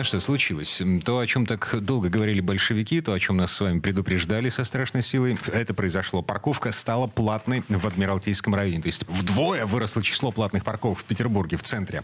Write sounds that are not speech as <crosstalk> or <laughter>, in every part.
Ну что случилось? То, о чем так долго говорили большевики, то, о чем нас с вами предупреждали со страшной силой, это произошло. Парковка стала платной в Адмиралтейском районе. То есть вдвое выросло число платных парковок в Петербурге, в центре.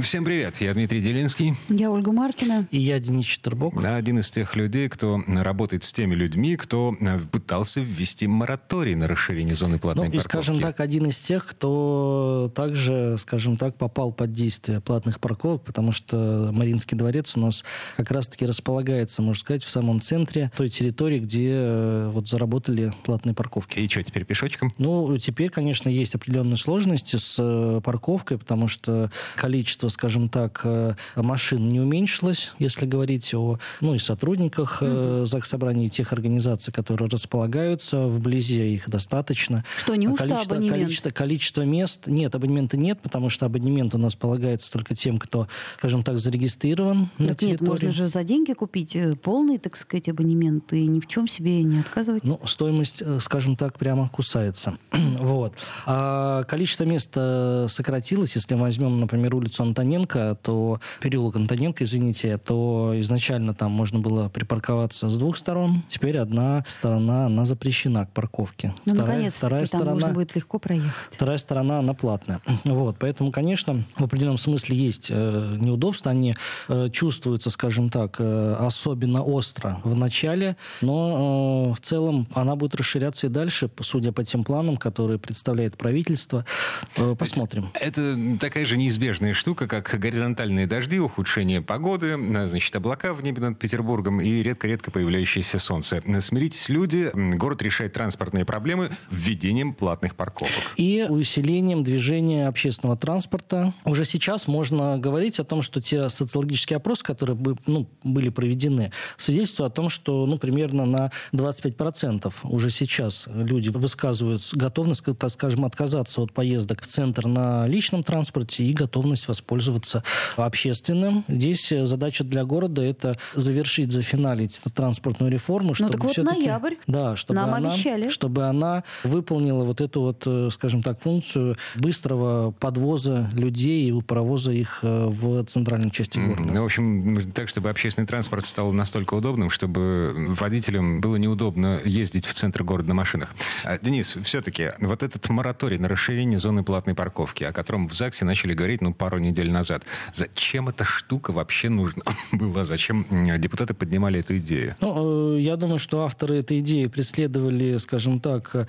Всем привет, я Дмитрий Делинский. Я Ольга Маркина. И я Денис Четербок. Один из тех людей, кто работает с теми людьми, кто э, пытался ввести мораторий на расширение зоны платной ну, парковки. И, скажем так, один из тех, кто также, скажем так, попал под действие платных парковок, потому что Маринский дворец дворец у нас как раз-таки располагается, можно сказать, в самом центре той территории, где э, вот заработали платные парковки. И что, теперь пешочком? Ну, теперь, конечно, есть определенные сложности с э, парковкой, потому что количество, скажем так, э, машин не уменьшилось, если говорить о, ну, и сотрудниках mm-hmm. ЗАГС Собрания, и тех организаций, которые располагаются вблизи, их достаточно. Что, неужто количество, абонемент? Количество, количество мест, нет, абонемента нет, потому что абонемент у нас полагается только тем, кто, скажем так, зарегистрирован так нет, можно же за деньги купить э, полный, так сказать, абонемент и ни в чем себе не отказывать. Ну, стоимость, э, скажем так, прямо кусается. <clears throat> вот. А количество мест э, сократилось. Если мы возьмем, например, улицу Антоненко, то переулок Антоненко, извините, то изначально там можно было припарковаться с двух сторон. Теперь одна сторона, она запрещена к парковке. Ну, наконец вторая там сторона, можно будет легко проехать. Вторая сторона, она платная. <clears throat> Вот. Поэтому, конечно, в определенном смысле есть э, неудобства. Они э, чувствуется, скажем так, э, особенно остро в начале, но э, в целом она будет расширяться и дальше, судя по тем планам, которые представляет правительство. Э, посмотрим. Это такая же неизбежная штука, как горизонтальные дожди, ухудшение погоды, значит, облака в небе над Петербургом и редко-редко появляющееся солнце. Смиритесь, люди, город решает транспортные проблемы введением платных парковок. И усилением движения общественного транспорта. Уже сейчас можно говорить о том, что те социологические опросы, которые ну, были проведены, свидетельствуют о том, что ну, примерно на 25% уже сейчас люди высказывают готовность, так скажем, отказаться от поездок в центр на личном транспорте и готовность воспользоваться общественным. Здесь задача для города – это завершить, зафиналить транспортную реформу, ну, чтобы так вот ноябрь. Да, чтобы Нам она, обещали. чтобы она выполнила вот эту вот, э, скажем так, функцию быстрого подвоза людей и провоза их э, в центральной части города. Ну, общем, так, чтобы общественный транспорт стал настолько удобным, чтобы водителям было неудобно ездить в центр города на машинах. А, Денис, все-таки вот этот мораторий на расширение зоны платной парковки, о котором в ЗАГСе начали говорить ну, пару недель назад, зачем эта штука вообще нужна <laughs> была? Зачем депутаты поднимали эту идею? Ну, э, я думаю, что авторы этой идеи преследовали, скажем так,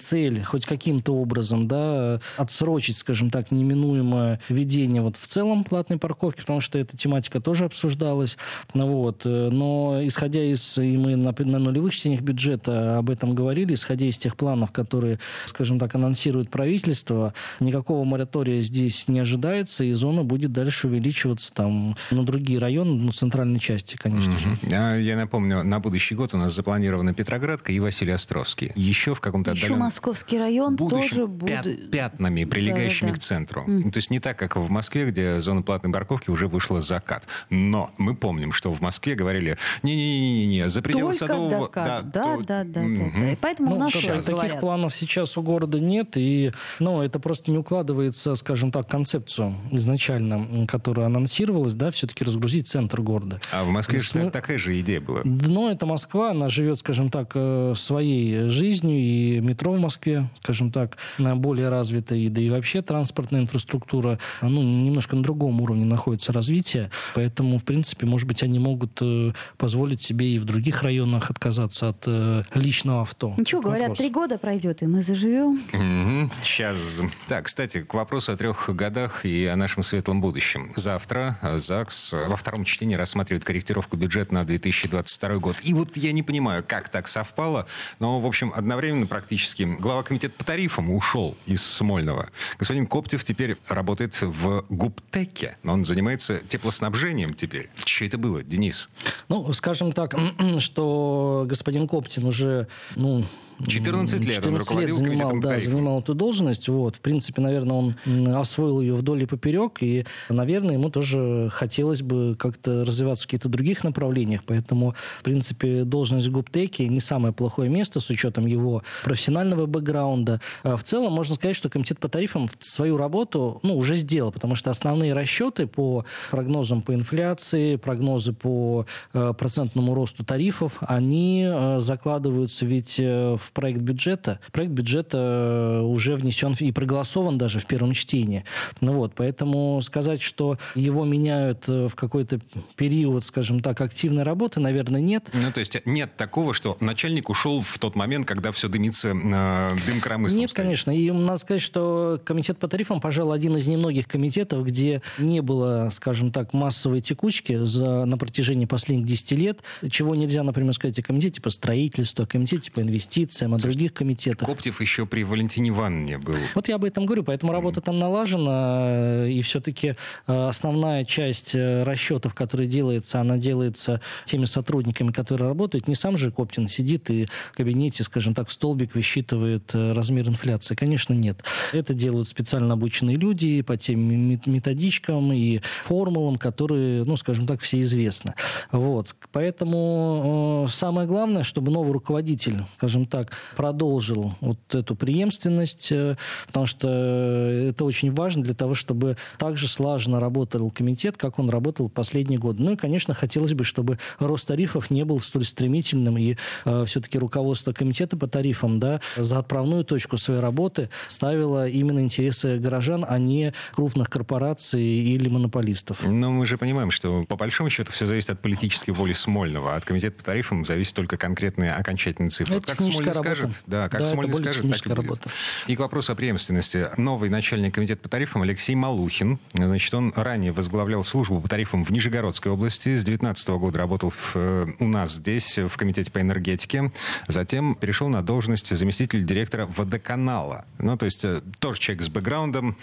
цель хоть каким-то образом, да, отсрочить, скажем так, неминуемое введение вот в целом платной парковки, потому что эта тематика тоже обсуждалось. Ну вот. Но исходя из, и мы на, на нулевых чтениях бюджета об этом говорили, исходя из тех планов, которые, скажем так, анонсирует правительство, никакого моратория здесь не ожидается, и зона будет дальше увеличиваться там на другие районы, ну, центральной части, конечно mm-hmm. же. А, я напомню, на будущий год у нас запланирована Петроградка и Василий Островский. Еще в каком-то Еще отдаленном... Московский район тоже будет... пятнами, прилегающими да, да, да. к центру. Mm. То есть не так, как в Москве, где зона платной парковки уже вышла закат. Но мы помним, что в Москве говорили, не-не-не, за пределы Только Садового... Да, да, то... да, да, угу. да, И поэтому ну, у нас сейчас. Таких говорят. планов сейчас у города нет, и ну, это просто не укладывается, скажем так, концепцию изначально, которая анонсировалась, да, все-таки разгрузить центр города. А в Москве же мы... такая же идея была. Но это Москва, она живет, скажем так, э, своей жизнью, и метро в Москве, скажем так, более развитая, да и вообще транспортная инфраструктура, ну, немножко на другом уровне находится развитие, поэтому, в принципе, может быть, они могут э, позволить себе и в других районах отказаться от э, личного авто. Ничего, Такой говорят, вопрос. три года пройдет, и мы заживем. Угу. Сейчас. Так, кстати, к вопросу о трех годах и о нашем светлом будущем. Завтра ЗАГС во втором чтении рассматривает корректировку бюджета на 2022 год. И вот я не понимаю, как так совпало, но, в общем, одновременно практически глава комитета по тарифам ушел из Смольного. Господин Коптев теперь работает в ГУПТЕКе, но он занимается теплоснабжением теперь. Что это было, Денис? Ну, скажем так, <clears throat> что господин Коптин уже, ну, 14 лет 14 он руководил лет занимал, да, занимал эту должность. Вот. В принципе, наверное, он освоил ее вдоль и поперек, и, наверное, ему тоже хотелось бы как-то развиваться в каких-то других направлениях. Поэтому, в принципе, должность в Губтеке не самое плохое место с учетом его профессионального бэкграунда. А в целом, можно сказать, что комитет по тарифам свою работу ну, уже сделал, потому что основные расчеты по прогнозам по инфляции, прогнозы по э, процентному росту тарифов, они э, закладываются ведь э, в проект бюджета. Проект бюджета э, уже внесен и проголосован даже в первом чтении. Ну вот, поэтому сказать, что его меняют э, в какой-то период, скажем так, активной работы, наверное, нет. Ну, то есть нет такого, что начальник ушел в тот момент, когда все дымится э, дым коромыслом. Нет, стоит. конечно. И надо сказать, что комитет по тарифам, пожалуй, один из немногих комитетов, где не было, скажем так, массовой текучки за, на протяжении последних 10 лет, чего нельзя, например, сказать о комитете по строительству, о комитете по инвестициям, о других комитетах. Коптев еще при Валентине Ивановне был. Вот я об этом говорю, поэтому работа там налажена, и все-таки э, основная часть э, расчетов, которые делается, она делается теми сотрудниками, которые работают. Не сам же Коптин сидит и в кабинете, скажем так, в столбик высчитывает э, размер инфляции. Конечно, нет. Это делают специально обученные люди по тем мет- методичкам и формулам, которые, ну, скажем так, все известны. Вот. Поэтому э, самое главное, чтобы новый руководитель, скажем так, продолжил вот эту преемственность, э, потому что это очень важно для того, чтобы также слаженно работал комитет, как он работал последние годы. Ну и, конечно, хотелось бы, чтобы рост тарифов не был столь стремительным, и э, все-таки руководство комитета по тарифам да, за отправную точку своей работы ставило именно интересы горожан, а не крупных корпораций или монополистов. Но мы же понимаем, что по большому счету все зависит от политической воли Смольного. От комитета по тарифам зависит только конкретные окончательные цифры. Это как техническая Работа. скажет, да, как Да, Смольный скажет, так и будет. работа. И к вопросу о преемственности. Новый начальник комитета по тарифам Алексей Малухин. Значит, он ранее возглавлял службу по тарифам в Нижегородской области. С 2019 года работал в, э, у нас здесь, в комитете по энергетике. Затем перешел на должность заместителя директора водоканала. Ну, то есть э, тоже человек с бэкграундом.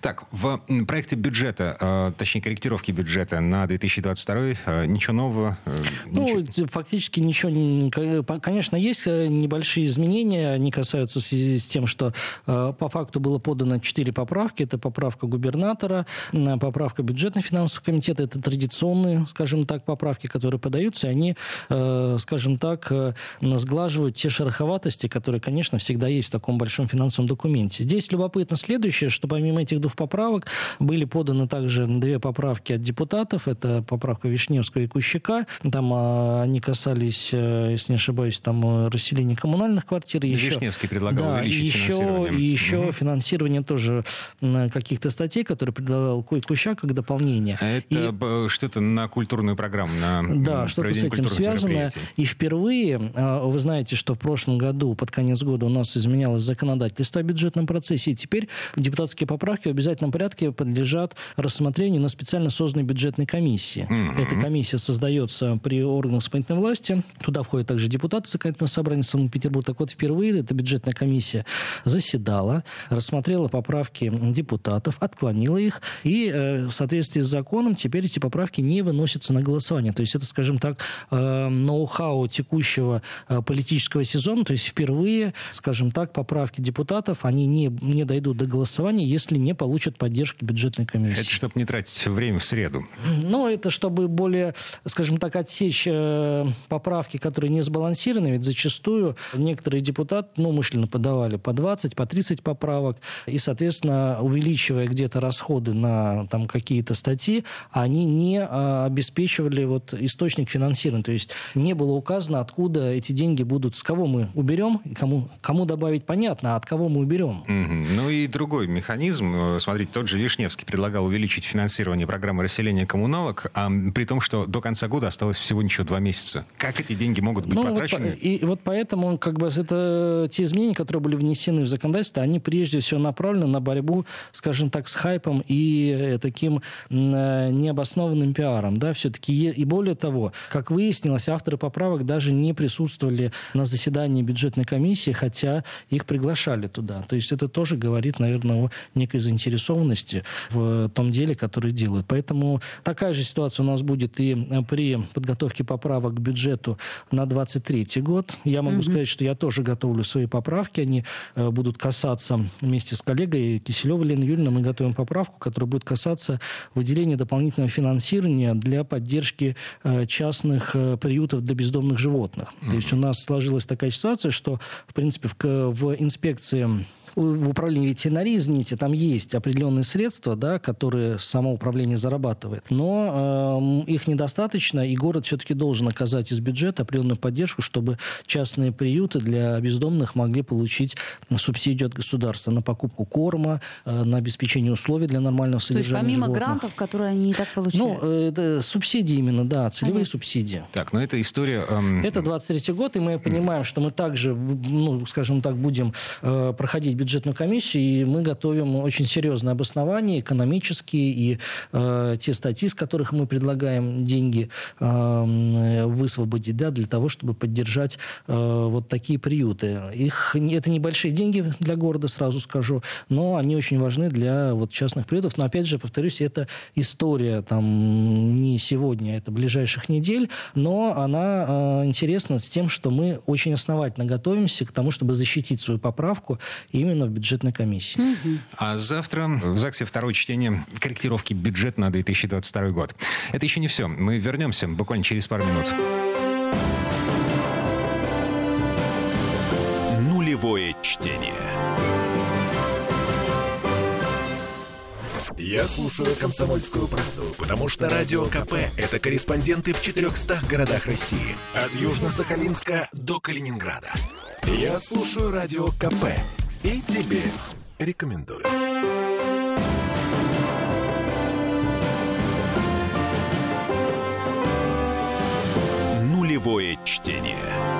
Так, в проекте бюджета, э, точнее корректировки бюджета на 2022 э, ничего нового? Ну, ничего- фактически ничего... Конечно, есть э, небольшие изменения. Они касаются в связи с тем, что э, по факту было подано четыре поправки. Это поправка губернатора, поправка бюджетно-финансового комитета. Это традиционные, скажем так, поправки, которые подаются. И они, э, скажем так, э, сглаживают те шероховатости, которые, конечно, всегда есть в таком большом финансовом документе. Здесь любопытно следующее, что помимо этих двух поправок были поданы также две поправки от депутатов. Это поправка Вишневского и Кущака. Там а, они касались, э, если не ошибаюсь, там э, расселения коммунальных квартир. И еще- Вишневский предлагал да, увеличить еще, финансирование. И еще Мгм. финансирование тоже каких-то статей, которые предлагал Ку- Кущак как дополнение. А Это И- что-то на культурную программу, на да, что-то с этим связано. И впервые, а, вы знаете, что в прошлом году, под конец года, у нас изменялось законодательство о бюджетном процессе, и теперь депутатские поправки в обязательном порядке подлежат рассмотрению на специально созданной бюджетной комиссии. Эта комиссия создается при органах исполнительной власти. Туда входят также депутаты законодательного собрания Санкт-Петербурга. Так вот, впервые эта бюджетная комиссия заседала, рассмотрела поправки депутатов, отклонила их, и э, в соответствии с законом теперь эти поправки не выносятся на голосование. То есть это, скажем так, э, ноу-хау текущего э, политического сезона. То есть впервые, скажем так, поправки депутатов, они не, не дойдут до голосования, если не получат поддержки бюджетной комиссии. Это чтобы не тратить время в среду. Ну, это чтобы более, скажем так, отсечь э, поправки, которые не сбалансированы. Ведь зачастую некоторые депутаты, ну, умышленно подавали по 20, по 30 поправок. И, соответственно, увеличивая где-то расходы на там, какие-то статьи, они не а, обеспечивали вот, источник финансирования. То есть не было указано, откуда эти деньги будут, с кого мы уберем, и кому, кому добавить, понятно, а от кого мы уберем. Ну и другой механизм. Э, Смотрите, тот же Вишневский предлагал увеличить финансирование программы расселения коммуналок, а при том, что до конца года осталось всего ничего два месяца. Как эти деньги могут быть Ну, вот потрачены? по- и вот поэтому как бы это те изменения, которые были внесены в законодательство, они прежде всего направлены на борьбу, скажем так, с хайпом и э, таким э, необоснованным пиаром, да, все-таки и более того, как выяснилось, авторы поправок даже не присутствовали на заседании бюджетной комиссии, хотя их приглашали туда. То есть это тоже говорит, наверное, о некой заинтересованности в том деле, которое делают. Поэтому такая же ситуация у нас будет и э, при подготовке поправок к бюджету на 23 год. Я могу сказать, что я тоже готовлю свои поправки. Они э, будут касаться вместе с коллегой Киселевой Леной Юрьевной. Мы готовим поправку, которая будет касаться выделения дополнительного финансирования для поддержки э, частных э, приютов для бездомных животных. Mm-hmm. То есть у нас сложилась такая ситуация, что, в принципе, в, в инспекции в управлении ветеринарии, извините, там есть определенные средства, да, которые само управление зарабатывает, но э, их недостаточно, и город все-таки должен оказать из бюджета определенную поддержку, чтобы частные приюты для бездомных могли получить субсидию от государства на покупку корма, э, на обеспечение условий для нормального содержания То есть помимо животных. грантов, которые они и так получают? Ну, э, это субсидии именно, да, целевые Понятно. субсидии. Так, но это история... Эм... Это 23 год, и мы понимаем, что мы также, ну, скажем так, будем э, проходить бюджетную комиссию, и мы готовим очень серьезные обоснования, экономические, и э, те статьи, с которых мы предлагаем деньги э, высвободить, да, для того, чтобы поддержать э, вот такие приюты. Их, это небольшие деньги для города, сразу скажу, но они очень важны для вот, частных приютов. Но, опять же, повторюсь, это история там не сегодня, это ближайших недель, но она э, интересна с тем, что мы очень основательно готовимся к тому, чтобы защитить свою поправку именно в бюджет бюджетной комиссии. Угу. А завтра в ЗАГСе второе чтение корректировки бюджета на 2022 год. Это еще не все. Мы вернемся буквально через пару минут. Нулевое чтение. Я слушаю «Комсомольскую правду», потому что «Радио КП» — это корреспонденты в 400 городах России. От Южно-Сахалинска до Калининграда. Я слушаю «Радио КП» и тебе рекомендую. Нулевое чтение.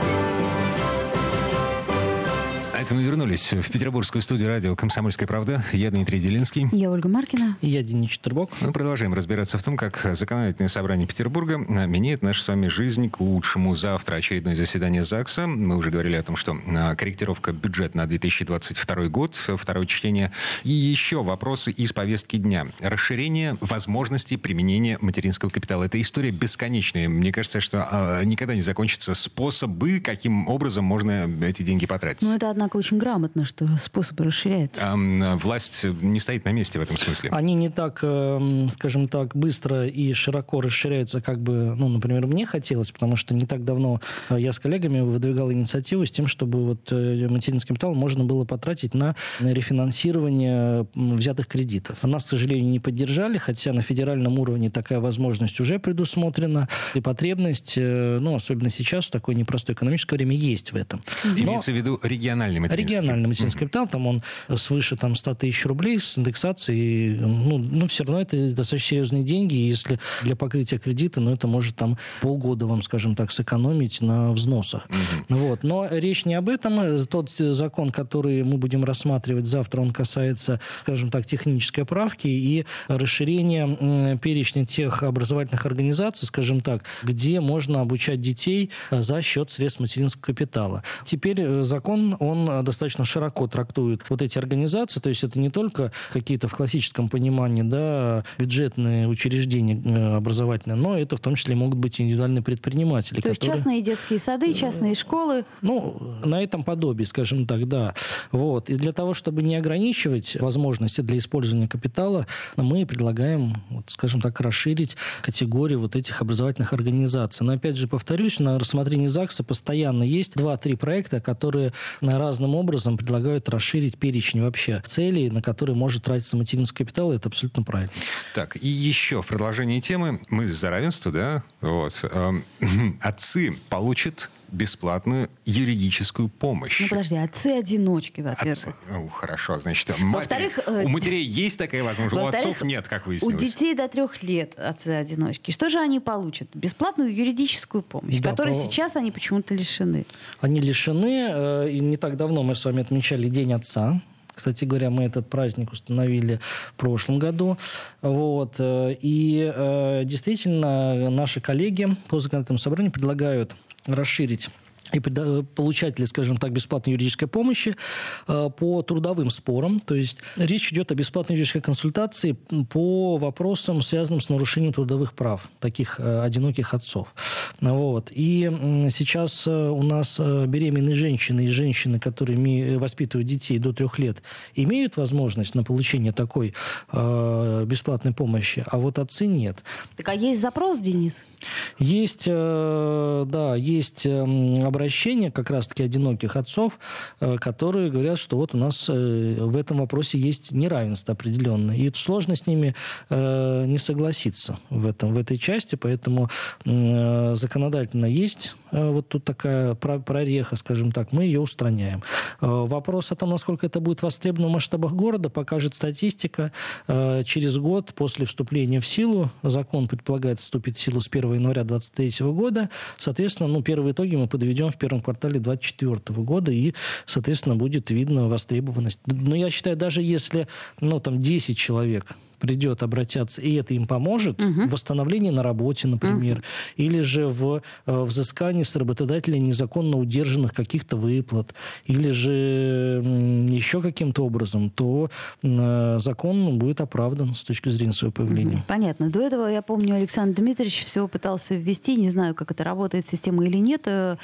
Это мы вернулись в петербургскую студию радио «Комсомольская правда». Я Дмитрий Делинский. Я Ольга Маркина. Я Денис Четербок. Мы продолжаем разбираться в том, как законодательное собрание Петербурга меняет нашу с вами жизнь к лучшему. Завтра очередное заседание ЗАГСа. Мы уже говорили о том, что а, корректировка бюджета на 2022 год, второе чтение. И еще вопросы из повестки дня. Расширение возможностей применения материнского капитала. Это история бесконечная. Мне кажется, что а, никогда не закончится способы, каким образом можно эти деньги потратить. Ну, это, однако, очень грамотно, что способы расширяются. А, власть не стоит на месте в этом смысле. Они не так, эм, скажем так, быстро и широко расширяются, как бы, ну, например, мне хотелось, потому что не так давно э, я с коллегами выдвигал инициативу с тем, чтобы вот э, материнский капитал можно было потратить на рефинансирование взятых кредитов. Нас, к сожалению, не поддержали, хотя на федеральном уровне такая возможность уже предусмотрена, и потребность, э, ну, особенно сейчас, в такое непростое экономическое время, есть в этом. Но... Имеется в виду региональный материнский Региональный материнский капитал, там он свыше там, 100 тысяч рублей с индексацией. Ну, ну, все равно это достаточно серьезные деньги. Если для покрытия кредита, ну, это может там полгода вам, скажем так, сэкономить на взносах. Угу. Вот. Но речь не об этом. Тот закон, который мы будем рассматривать завтра, он касается, скажем так, технической правки и расширения перечня тех образовательных организаций, скажем так, где можно обучать детей за счет средств материнского капитала. Теперь э, закон, он достаточно широко трактует вот эти организации, то есть это не только какие-то в классическом понимании да, бюджетные учреждения э, образовательные, но это в том числе могут быть индивидуальные предприниматели. То которые... есть частные детские сады, частные школы? Ну, на этом подобии, скажем так, да. Вот. И для того, чтобы не ограничивать возможности для использования капитала, мы предлагаем, вот, скажем так, расширить категорию вот этих образовательных организаций. Но опять же, повторюсь, на рассмотрении ЗАГСа постоянно есть два-три проекта, которые на разные разным образом предлагают расширить перечень вообще целей, на которые может тратиться материнский капитал, и это абсолютно правильно. Так, и еще в продолжении темы, мы за равенство, да, вот, эм, <clears throat> отцы получат бесплатную юридическую помощь. Ну, подожди, отцы-одиночки, во-первых. Отцы. Ну, хорошо, значит, матери, э, у матерей есть такая возможность, у отцов нет, как выяснилось. У детей до трех лет отцы-одиночки. Что же они получат? Бесплатную юридическую помощь, да, которой по... сейчас они почему-то лишены. Они лишены. Э, и не так давно мы с вами отмечали День отца. Кстати говоря, мы этот праздник установили в прошлом году. Вот. Э, и действительно наши коллеги по законодательному собранию предлагают расширить и получатели, скажем так, бесплатной юридической помощи э, по трудовым спорам. То есть речь идет о бесплатной юридической консультации по вопросам, связанным с нарушением трудовых прав таких э, одиноких отцов. Вот. И сейчас э, у нас беременные женщины и женщины, которые воспитывают детей до трех лет, имеют возможность на получение такой бесплатной помощи, а вот отцы нет. Так а есть запрос, Денис? Есть, да, есть обращения как раз-таки одиноких отцов, э, которые говорят, что вот у нас э, в этом вопросе есть неравенство определенное. И сложно с ними э, не согласиться в, этом, в этой части, поэтому законодательно есть вот тут такая прореха, скажем так, мы ее устраняем. Вопрос о том, насколько это будет востребовано в масштабах города, покажет статистика. Через год после вступления в силу, закон предполагает вступить в силу с 1 января 2023 года, соответственно, ну, первые итоги мы подведем в первом квартале 2024 года, и, соответственно, будет видно востребованность. Но я считаю, даже если ну, там 10 человек придет обратятся, и это им поможет угу. в восстановлении на работе, например, угу. или же в э, взыскании с работодателя незаконно удержанных каких-то выплат, или же еще каким-то образом, то э, закон будет оправдан с точки зрения своего появления. Понятно. До этого, я помню, Александр Дмитриевич все пытался ввести, не знаю, как это работает, система или нет, э,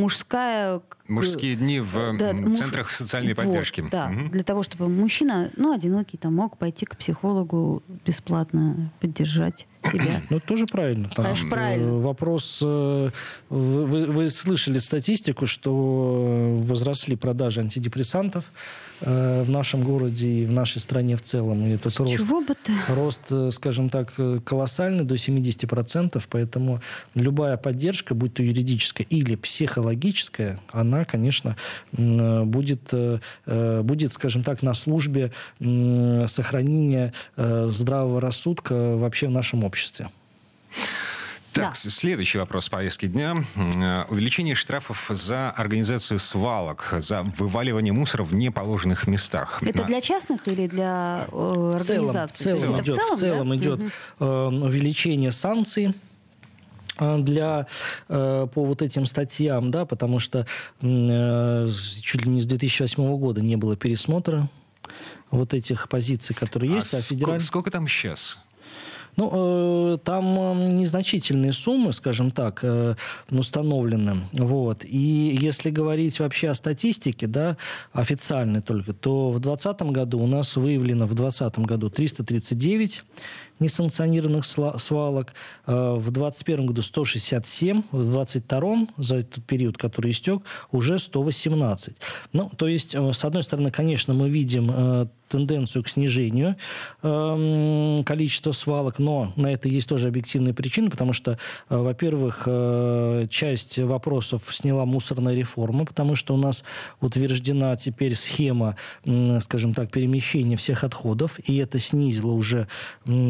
мужская Мужские дни в да, центрах муж... социальной поддержки. Вот, да, угу. для того, чтобы мужчина, ну, одинокий, там, мог пойти к психологу бесплатно, поддержать себя. Ну, тоже правильно. Там, Конечно, правильно. Вопрос... Э, вы, вы слышали статистику, что возросли продажи антидепрессантов Э, в нашем городе и в нашей стране в целом. И этот рост, Чего бы ты? рост, э, скажем так, э, колоссальный, до 70%, поэтому любая поддержка, будь то юридическая или психологическая, она, конечно, будет, будет скажем так, на службе сохранения здравого рассудка вообще в нашем обществе. Так, да. следующий вопрос повестки дня. Увеличение штрафов за организацию свалок, за вываливание мусора в неположенных местах. Это для частных или для э, организаций? В целом, в целом, идет, в целом, в целом да? идет угу. увеличение санкций э, для э, по вот этим статьям, да, потому что чуть ли не с 2008 года не было пересмотра вот этих позиций, которые а есть. А, а федераль... сколько там сейчас? Ну, э, там незначительные суммы, скажем так, э, установлены. Вот. И если говорить вообще о статистике, да, официальной только, то в 2020 году у нас выявлено в 2020 году 339 несанкционированных свалок. Э, в 2021 году 167, в 2022 за этот период, который истек, уже 118. Ну, то есть, с одной стороны, конечно, мы видим тенденцию к снижению э, количества свалок, но на это есть тоже объективные причины, потому что, э, во-первых, э, часть вопросов сняла мусорная реформа, потому что у нас утверждена теперь схема, скажем так, перемещения всех отходов, и это снизило уже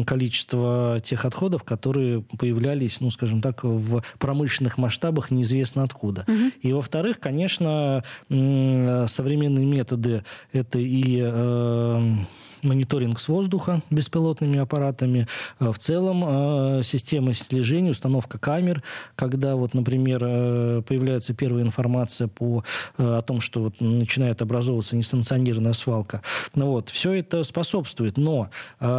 количество тех отходов, которые появлялись, ну, скажем так, в промышленных масштабах неизвестно откуда. Угу. И, во-вторых, конечно, современные методы это и э, мониторинг с воздуха беспилотными аппаратами. Э, в целом э, система слежения, установка камер, когда вот, например, э, появляется первая информация по, о том, что вот начинает образовываться несанкционированная свалка. Ну, вот, все это способствует. Но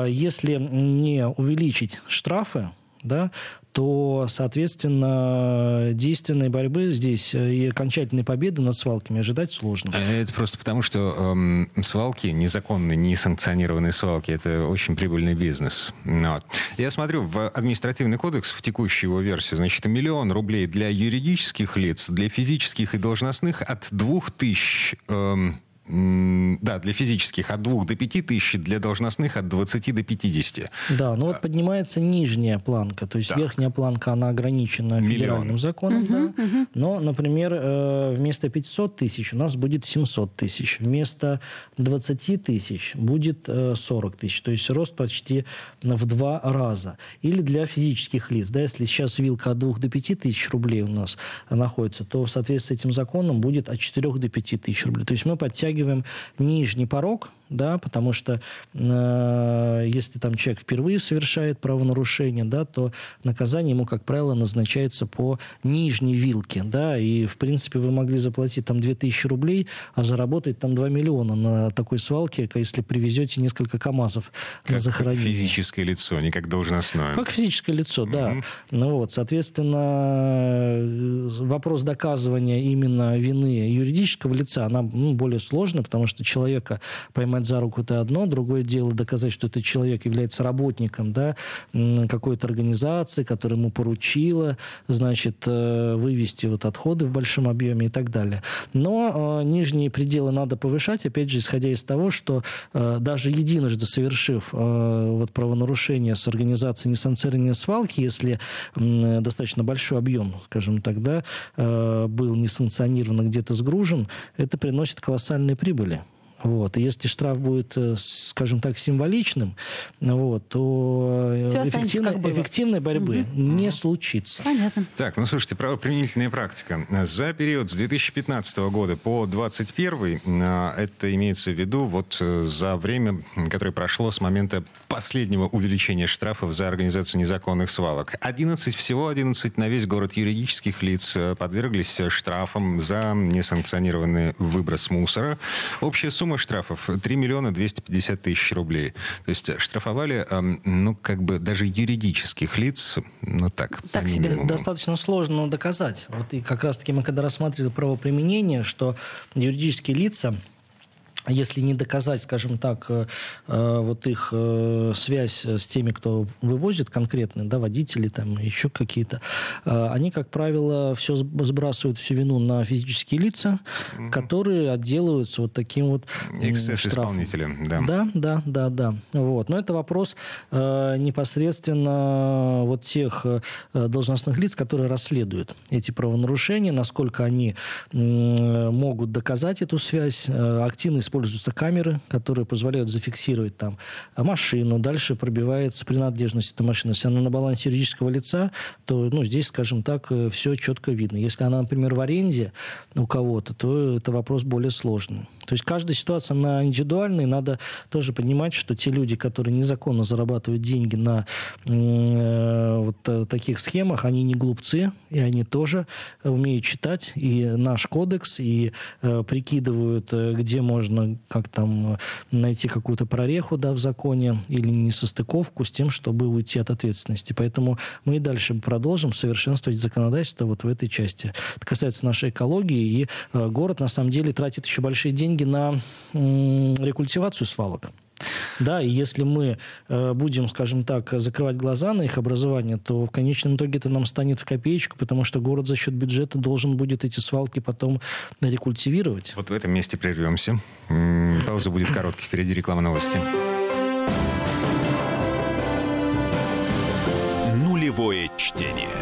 если не увеличить штрафы, да, то, соответственно, действенной борьбы здесь э, и окончательной победы над свалками ожидать сложно. Это просто потому, что эм, свалки, незаконные, несанкционированные свалки, это очень прибыльный бизнес. Ну вот. Я смотрю, в административный кодекс, в текущую его версию, значит, миллион рублей для юридических лиц, для физических и должностных от двух тысяч... Эм, да, для физических от 2 до 5 тысяч, для должностных от 20 до 50. Да, ну вот поднимается нижняя планка, то есть так. верхняя планка, она ограничена Миллион. федеральным законом, угу, да. угу. но, например, э, вместо 500 тысяч у нас будет 700 тысяч, вместо 20 тысяч будет 40 э, тысяч, то есть рост почти в два раза. Или для физических лиц, да, если сейчас вилка от 2 до 5 тысяч рублей у нас находится, то в соответствии с этим законом будет от 4 до 5 тысяч рублей. То есть мы подтягиваем подтягиваем нижний порог да, потому что э, если там человек впервые совершает правонарушение, да, то наказание ему, как правило, назначается по нижней вилке, да, и, в принципе, вы могли заплатить там 2000 рублей, а заработать там 2 миллиона на такой свалке, если привезете несколько КАМАЗов как на захоронение. физическое лицо, не как должностное. Как физическое лицо, да. Ну вот, соответственно, вопрос доказывания именно вины юридического лица, она ну, более сложная, потому что человека поймать за руку это одно, другое дело доказать, что этот человек является работником, да, какой-то организации, которая ему поручила, значит, э, вывести вот отходы в большом объеме и так далее. Но э, нижние пределы надо повышать, опять же, исходя из того, что э, даже единожды совершив э, вот правонарушение с организацией несанкционированной свалки, если э, достаточно большой объем, скажем так, да, э, был несанкционированно где-то сгружен, это приносит колоссальные прибыли. Вот. И если штраф будет, э, скажем так, символичным, вот, то останется, эффективной, эффективной борьбы не случится. Понятно. Так, ну слушайте, правоприменительная практика. За период с 2015 года по 2021, а, это имеется в виду вот э, за время, которое прошло с момента последнего увеличения штрафов за организацию незаконных свалок. 11, всего 11 на весь город юридических лиц э, подверглись штрафам за несанкционированный выброс мусора. Общая сумма штрафов 3 миллиона 250 тысяч рублей. То есть штрафовали, эм, ну, как бы даже юридических лиц, ну так, Так себе. минимуму. Достаточно сложно доказать. Вот и как раз-таки мы когда рассматривали правоприменение, что юридические лица если не доказать, скажем так, э, э, вот их э, связь с теми, кто вывозит конкретно, да, водители там, еще какие-то, они, как правило, все сбрасывают всю вину на физические лица, которые отделываются вот таким вот м, штрафом. Да. Да, да, да, да. Вот. Но это вопрос непосредственно вот тех должностных лиц, которые расследуют эти правонарушения, насколько они могут доказать эту связь. Активно используются камеры, которые позволяют зафиксировать там машину. Дальше пробивается принадлежность этой машины. Если она на балансе юридического лица, то ну, здесь, скажем так, все четко видно. Если она, например, в аренде у кого-то, то это вопрос более сложный. То есть каждая ситуация, она индивидуальная, надо тоже понимать, что те люди, которые незаконно зарабатывают деньги на э, вот э, таких схемах, они не глупцы, и они тоже умеют читать и наш кодекс, и э, прикидывают, э, где можно как там э, найти какую-то прореху да, в законе или несостыковку с тем, чтобы уйти от ответственности. Поэтому мы и дальше продолжим совершенствовать законодательство вот в этой части. Это касается нашей экологии, и э, город на самом деле тратит еще большие деньги на рекультивацию свалок. Да, и если мы э, будем, скажем так, закрывать глаза на их образование, то в конечном итоге это нам станет в копеечку, потому что город за счет бюджета должен будет эти свалки потом рекультивировать. Вот в этом месте прервемся. Пауза будет короткой. Впереди реклама новости. Нулевое чтение.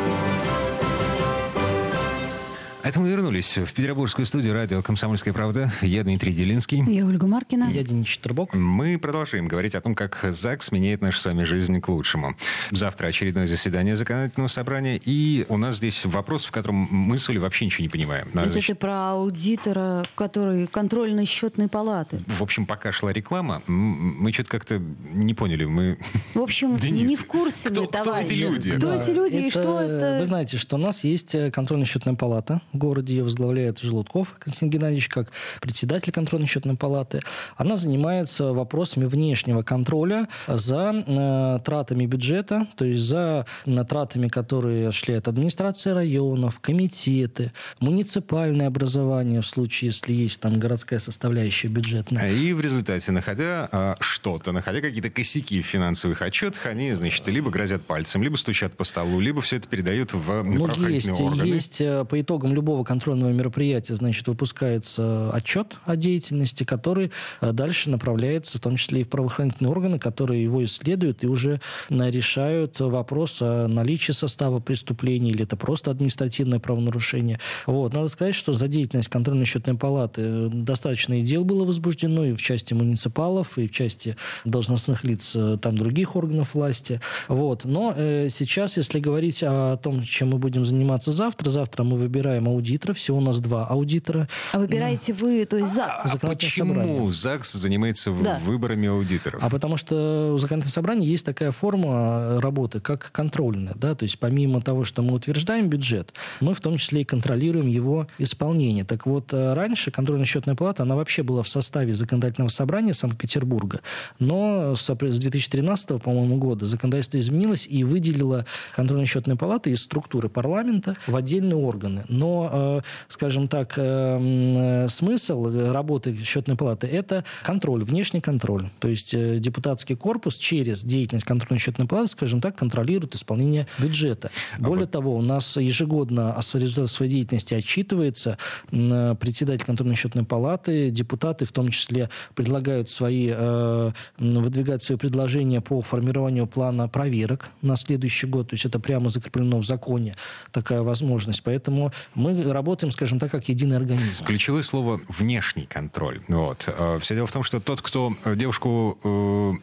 Это мы вернулись в петербургскую студию радио «Комсомольская правда». Я Дмитрий Делинский. Я Ольга Маркина. Я Денис Четербок. Мы продолжаем говорить о том, как ЗАГС меняет нашу с вами жизнь к лучшему. Завтра очередное заседание законодательного собрания. И у нас здесь вопрос, в котором мы с Олей вообще ничего не понимаем. Ну, Это значит, ты про аудитора, который контрольно-счетной палаты. В общем, пока шла реклама, мы что-то как-то не поняли. Мы... В общем, <laughs> Денис, не в курсе кто- мы, кто эти товарищи. люди? Кто Да, эти люди и что это? Вы знаете, что у нас есть э, контрольно-счетная палата. Городе ее возглавляет Желудков Константин Геннадьевич, как председатель контрольно-счетной палаты. Она занимается вопросами внешнего контроля за э, тратами бюджета, то есть за э, тратами, которые осуществляет администрация районов, комитеты, муниципальное образование в случае, если есть там городская составляющая бюджетная. И в результате, находя а, что-то, находя какие-то косяки в финансовых отчетах, они, значит, либо грозят пальцем, либо стучат по столу, либо все это передают в Ну, есть, органы. есть по итогам любого контрольного мероприятия, значит, выпускается отчет о деятельности, который э, дальше направляется, в том числе и в правоохранительные органы, которые его исследуют и уже решают вопрос о наличии состава преступления или это просто административное правонарушение. Вот. Надо сказать, что за деятельность контрольной счетной палаты э, достаточно и дел было возбуждено и в части муниципалов, и в части должностных лиц э, там других органов власти. Вот. Но э, сейчас, если говорить о том, чем мы будем заниматься завтра, завтра мы выбираем аудитора, всего у нас два аудитора. А выбираете вы, то есть ЗАГС? А почему собрание. ЗАГС занимается да. выборами аудиторов? А потому что у законодательного собрания есть такая форма работы, как контрольная. Да? То есть помимо того, что мы утверждаем бюджет, мы в том числе и контролируем его исполнение. Так вот, э, раньше контрольная счетная палата, она вообще была в составе законодательного собрания Санкт-Петербурга. Но с 2013, по-моему, года законодательство изменилось и выделило контрольную счетную палату из структуры парламента в отдельные органы. Но, э, скажем так, э, смысл работы счетной палаты – это контроль, внешний контроль. То есть депутатский корпус через деятельность контрольной счетной палаты, скажем так, контролирует исполнение бюджета. А Более а того, у нас ежегодно о результатах своей деятельности отчитывается председатель контрольной счетной палаты, депутаты в том числе предлагают свои, э, выдвигают свои предложения по формированию плана проверок на следующий год. То есть это прямо закреплено в законе такая возможность. Поэтому мы работаем, скажем так, как единый организм. Ключевое слово «внешний контроль». Вот. Э, все дело в том, что тот, кто девушку, э,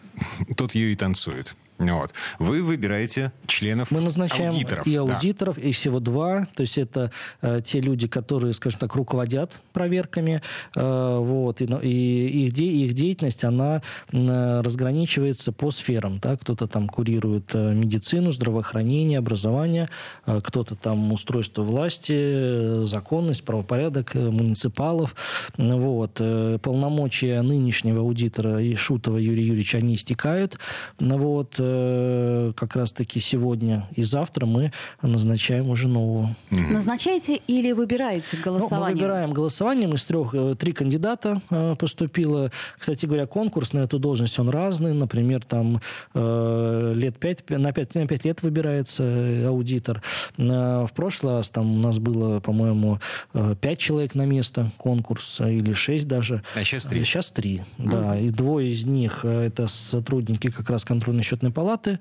<laughs> тот ее и танцует. Вот. Вы выбираете членов Мы назначаем аудиторов. и аудиторов, да. и всего два. То есть это э, те люди, которые, скажем так, руководят проверками. Э, вот, и, и их, де, их деятельность, она э, разграничивается по сферам. Да? Кто-то там курирует э, медицину, здравоохранение, образование, э, кто-то там устройство власти, э, законность, правопорядок э, муниципалов. Вот. Э, полномочия нынешнего аудитора Ишутова Юрия Юрьевича, они истекают. Вот Э, как раз-таки сегодня и завтра мы назначаем уже нового. Назначаете или выбираете голосование? Ну, мы выбираем голосованием. Из трех, э, три кандидата э, поступило. Кстати говоря, конкурс на эту должность, он разный. Например, там лет пять, на пять, на пять лет выбирается аудитор. В прошлый раз там у нас было, по-моему, пять человек на место конкурса, или шесть даже. А сейчас три? Сейчас три, mm. да. И двое из них это сотрудники как раз контрольно-счетной палаты,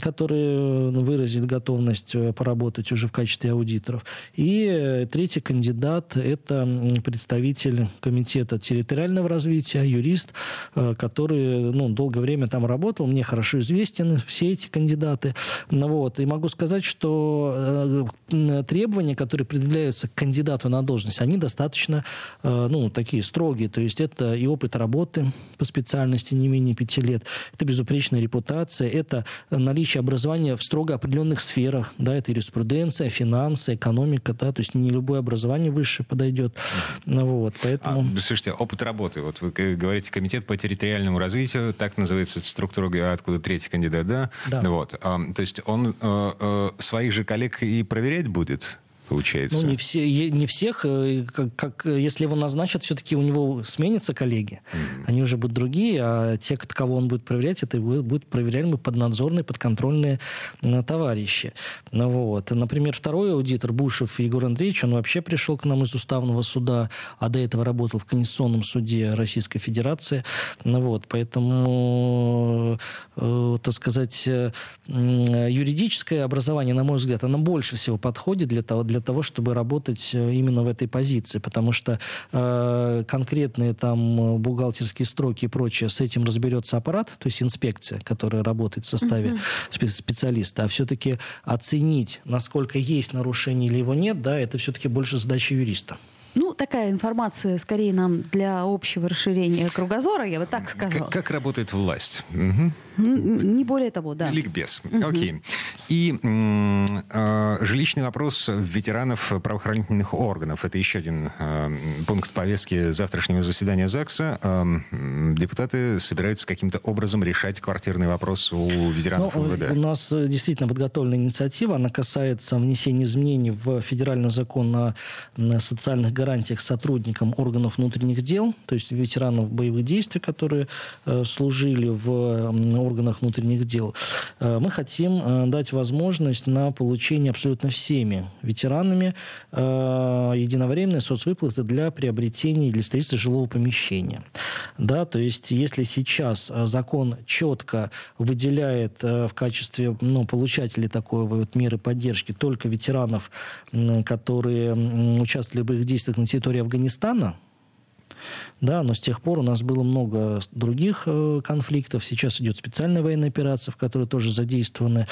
которые ну, выразили готовность э, поработать уже в качестве аудиторов. И э, третий кандидат – это представитель комитета территориального развития, юрист, э, который ну, долгое время там работал. Мне хорошо известен все эти кандидаты. Ну, вот. И могу сказать, что требования, которые предъявляются к кандидату на должность, они достаточно ну, такие строгие. То есть это и опыт работы по специальности не менее пяти лет, это безупречная репутация, это наличие образования в строго определенных сферах, да, это юриспруденция, финансы, экономика, да, то есть не любое образование высшее подойдет. Вот, поэтому... А, слушайте, опыт работы, вот вы говорите, комитет по территориальному развитию, так называется структура, откуда третий кандидат, да? Да. Вот, а, то есть он а, а, своих же коллег и проверять будет? Получается. Ну, не, все, не всех. Э, как, как, если его назначат, все-таки у него сменятся коллеги. Mm-hmm. Они уже будут другие, а те, кого он будет проверять, это будут проверяемые поднадзорные, подконтрольные э, товарищи. Ну, вот. Например, второй аудитор Бушев Егор Андреевич, он вообще пришел к нам из Уставного суда, а до этого работал в Конституционном суде Российской Федерации. Ну, вот. Поэтому, э, так сказать, юридическое образование, на мой взгляд, оно больше всего подходит для того, для того, чтобы работать э, именно в этой позиции, потому что э, конкретные там бухгалтерские строки и прочее, с этим разберется аппарат, то есть инспекция, которая работает в составе uh-huh. специалиста, а все-таки оценить, насколько есть нарушение или его нет, да, это все-таки больше задача юриста. Ну, такая информация скорее нам для общего расширения кругозора, я бы так сказала. Как, как работает власть? Угу. Не более того, да. Ликбез. Угу. Окей. И э, жилищный вопрос ветеранов правоохранительных органов. Это еще один э, пункт повестки завтрашнего заседания ЗАГСа. Э, депутаты собираются каким-то образом решать квартирный вопрос у ветеранов ну, МВД. У нас действительно подготовлена инициатива. Она касается внесения изменений в федеральный закон о социальных гарантиях гарантиях сотрудникам органов внутренних дел, то есть ветеранов боевых действий, которые э, служили в органах внутренних дел, э, мы хотим э, дать возможность на получение абсолютно всеми ветеранами единовременной соцвыплаты для приобретения или строительства жилого помещения. Да, то есть если сейчас закон четко выделяет в качестве ну, получателей такой вот меры поддержки только ветеранов, которые участвовали в боевых действиях на территории Афганистана, да, но с тех пор у нас было много других э, конфликтов. Сейчас идет специальная военная операция, в которой тоже задействованы,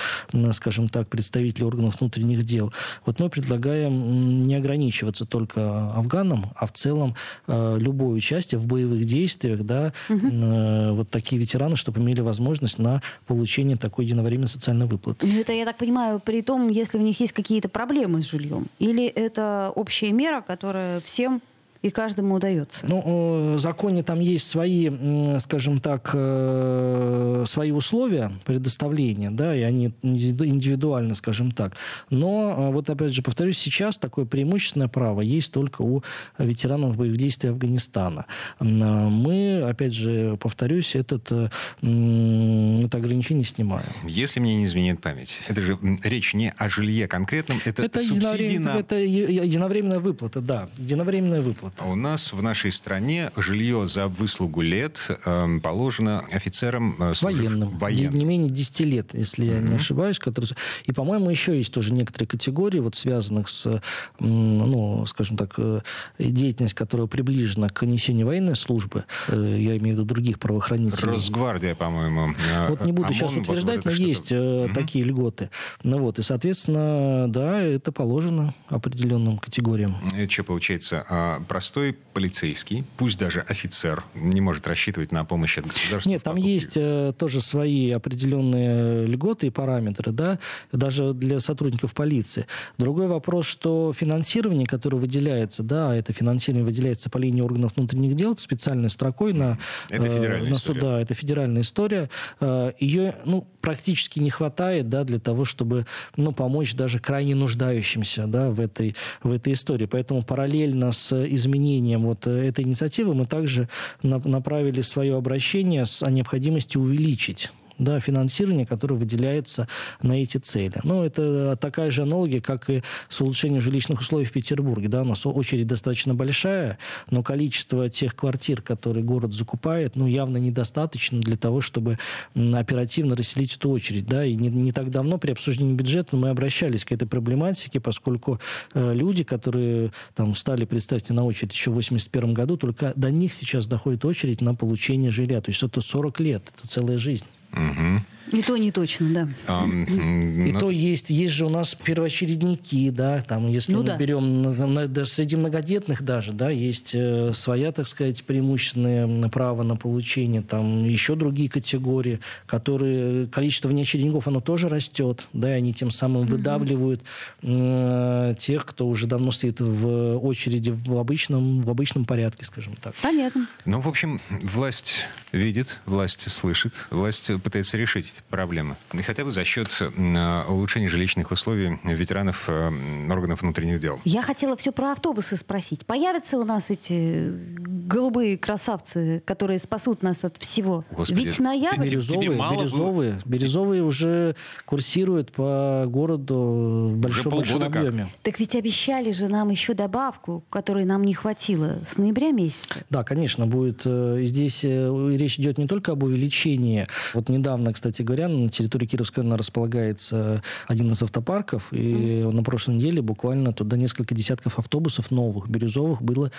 скажем так, представители органов внутренних дел. Вот мы предлагаем не ограничиваться только афганам, а в целом э, любое участие в боевых действиях, да, угу. вот такие ветераны, чтобы имели возможность на получение такой единовременной социальной выплаты. Ну, это, я так понимаю, при том, если у них есть какие-то проблемы с жильем? Или это общая мера, которая всем и каждому удается. Ну, в законе там есть свои, скажем так, э, свои условия предоставления, да, и они индивидуально, скажем так. Но, э, вот опять же, повторюсь, сейчас такое преимущественное право есть только у ветеранов боевых действий Афганистана. Мы, опять же, повторюсь, этот, э, это ограничение снимаем. Если мне не изменяет память, это же речь не о жилье конкретном, это, это субсидии на... Это единовременная выплата, да, единовременная выплата. А у нас в нашей стране жилье за выслугу лет э, положено офицерам э, военным. военным. Не менее 10 лет, если mm-hmm. я не ошибаюсь. Которые... И, по-моему, еще есть тоже некоторые категории, вот связанных с, ну, скажем так, э, деятельностью, которая приближена к несению военной службы. Э, я имею в виду других правоохранителей. Росгвардия, по-моему. Вот не буду ОМОН, сейчас утверждать, вот но есть mm-hmm. такие льготы. Ну вот, и, соответственно, да, это положено определенным категориям. Это что получается? А, простой полицейский, пусть даже офицер, не может рассчитывать на помощь от государства? Нет, там есть э, тоже свои определенные льготы и параметры, да, даже для сотрудников полиции. Другой вопрос, что финансирование, которое выделяется, да, это финансирование выделяется по линии органов внутренних дел, специальной строкой на, это э, на суда, это федеральная история. Э, ее, ну, практически не хватает, да, для того, чтобы, ну, помочь даже крайне нуждающимся, да, в этой, в этой истории. Поэтому параллельно с изменением вот э, этой инициативы мы также направили свое обращение о необходимости увеличить да, финансирование, которое выделяется на эти цели. Ну, это такая же аналогия, как и с улучшением жилищных условий в Петербурге. Да, у нас очередь достаточно большая, но количество тех квартир, которые город закупает, ну, явно недостаточно для того, чтобы оперативно расселить эту очередь. Да, и не, не так давно при обсуждении бюджета мы обращались к этой проблематике, поскольку э, люди, которые там стали, представьте, на очередь еще в 1981 году, только до них сейчас доходит очередь на получение жилья. То есть это 40 лет, это целая жизнь. Угу. И то не точно, да. А, и ну, то есть, есть же у нас первоочередники, да, там, если ну, мы да. берем да, среди многодетных даже, да, есть э, своя, так сказать, преимущественное право на получение, там еще другие категории, которые, количество внеочередников, оно тоже растет, да, и они тем самым выдавливают э, тех, кто уже давно стоит в очереди в обычном, в обычном порядке, скажем так. Понятно. Ну, в общем, власть видит, власть слышит, власть пытается решить проблемы. И хотя бы за счет э, улучшения жилищных условий ветеранов э, органов внутренних дел. Я хотела все про автобусы спросить. Появятся у нас эти голубые красавцы, которые спасут нас от всего? Господи, Ведь ноябрь... Бирюзовые, бирюзовые, бирюзовые уже курсируют по городу в большом, большом объеме. Как? Так ведь обещали же нам еще добавку, которой нам не хватило с ноября месяца. Да, конечно, будет. Э, здесь речь идет не только об увеличении. Вот недавно, кстати говоря, на территории Кировского района располагается один из автопарков, и mm. на прошлой неделе буквально туда несколько десятков автобусов новых, бирюзовых, было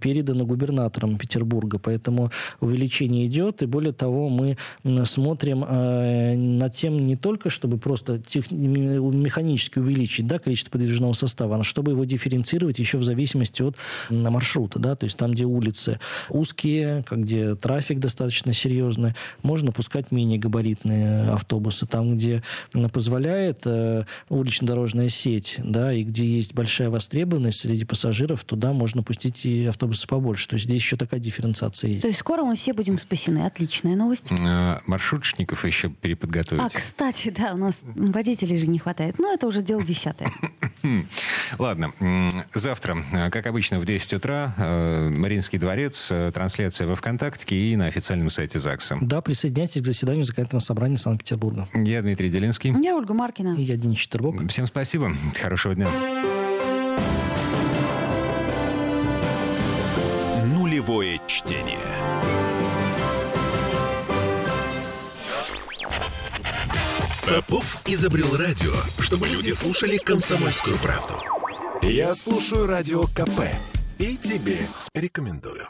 передано губернатором Петербурга. Поэтому увеличение идет, и более того, мы смотрим э, над тем не только, чтобы просто тех, механически увеличить да, количество подвижного состава, а чтобы его дифференцировать еще в зависимости от маршрута. Да, то есть там, где улицы узкие, где трафик достаточно серьезный, можно пускать менее габаритные автобусы, там, где позволяет э, улично-дорожная сеть, да, и где есть большая востребованность среди пассажиров, туда можно пустить и автобусы побольше. То есть здесь еще такая дифференциация есть. То есть скоро мы все будем спасены. Отличная новость. А, Маршрутчиков еще переподготовить. А, кстати, да, у нас водителей же не хватает. Но это уже дело десятое. <laughs> Ладно, завтра, э, как обычно, в 10 утра э, Мариинский дворец, э, трансляция во ВКонтакте и на официальном сайте ЗАГСа. Да, присоединяйтесь к заседанию законодательного собрания Санкт-Петербурга. Я Дмитрий Делинский. Я Ольга Маркина. И я Денис Четербок. Всем спасибо. Хорошего дня. Нулевое чтение. Попов изобрел радио, чтобы люди слушали комсомольскую правду. Я слушаю радио КП и тебе рекомендую.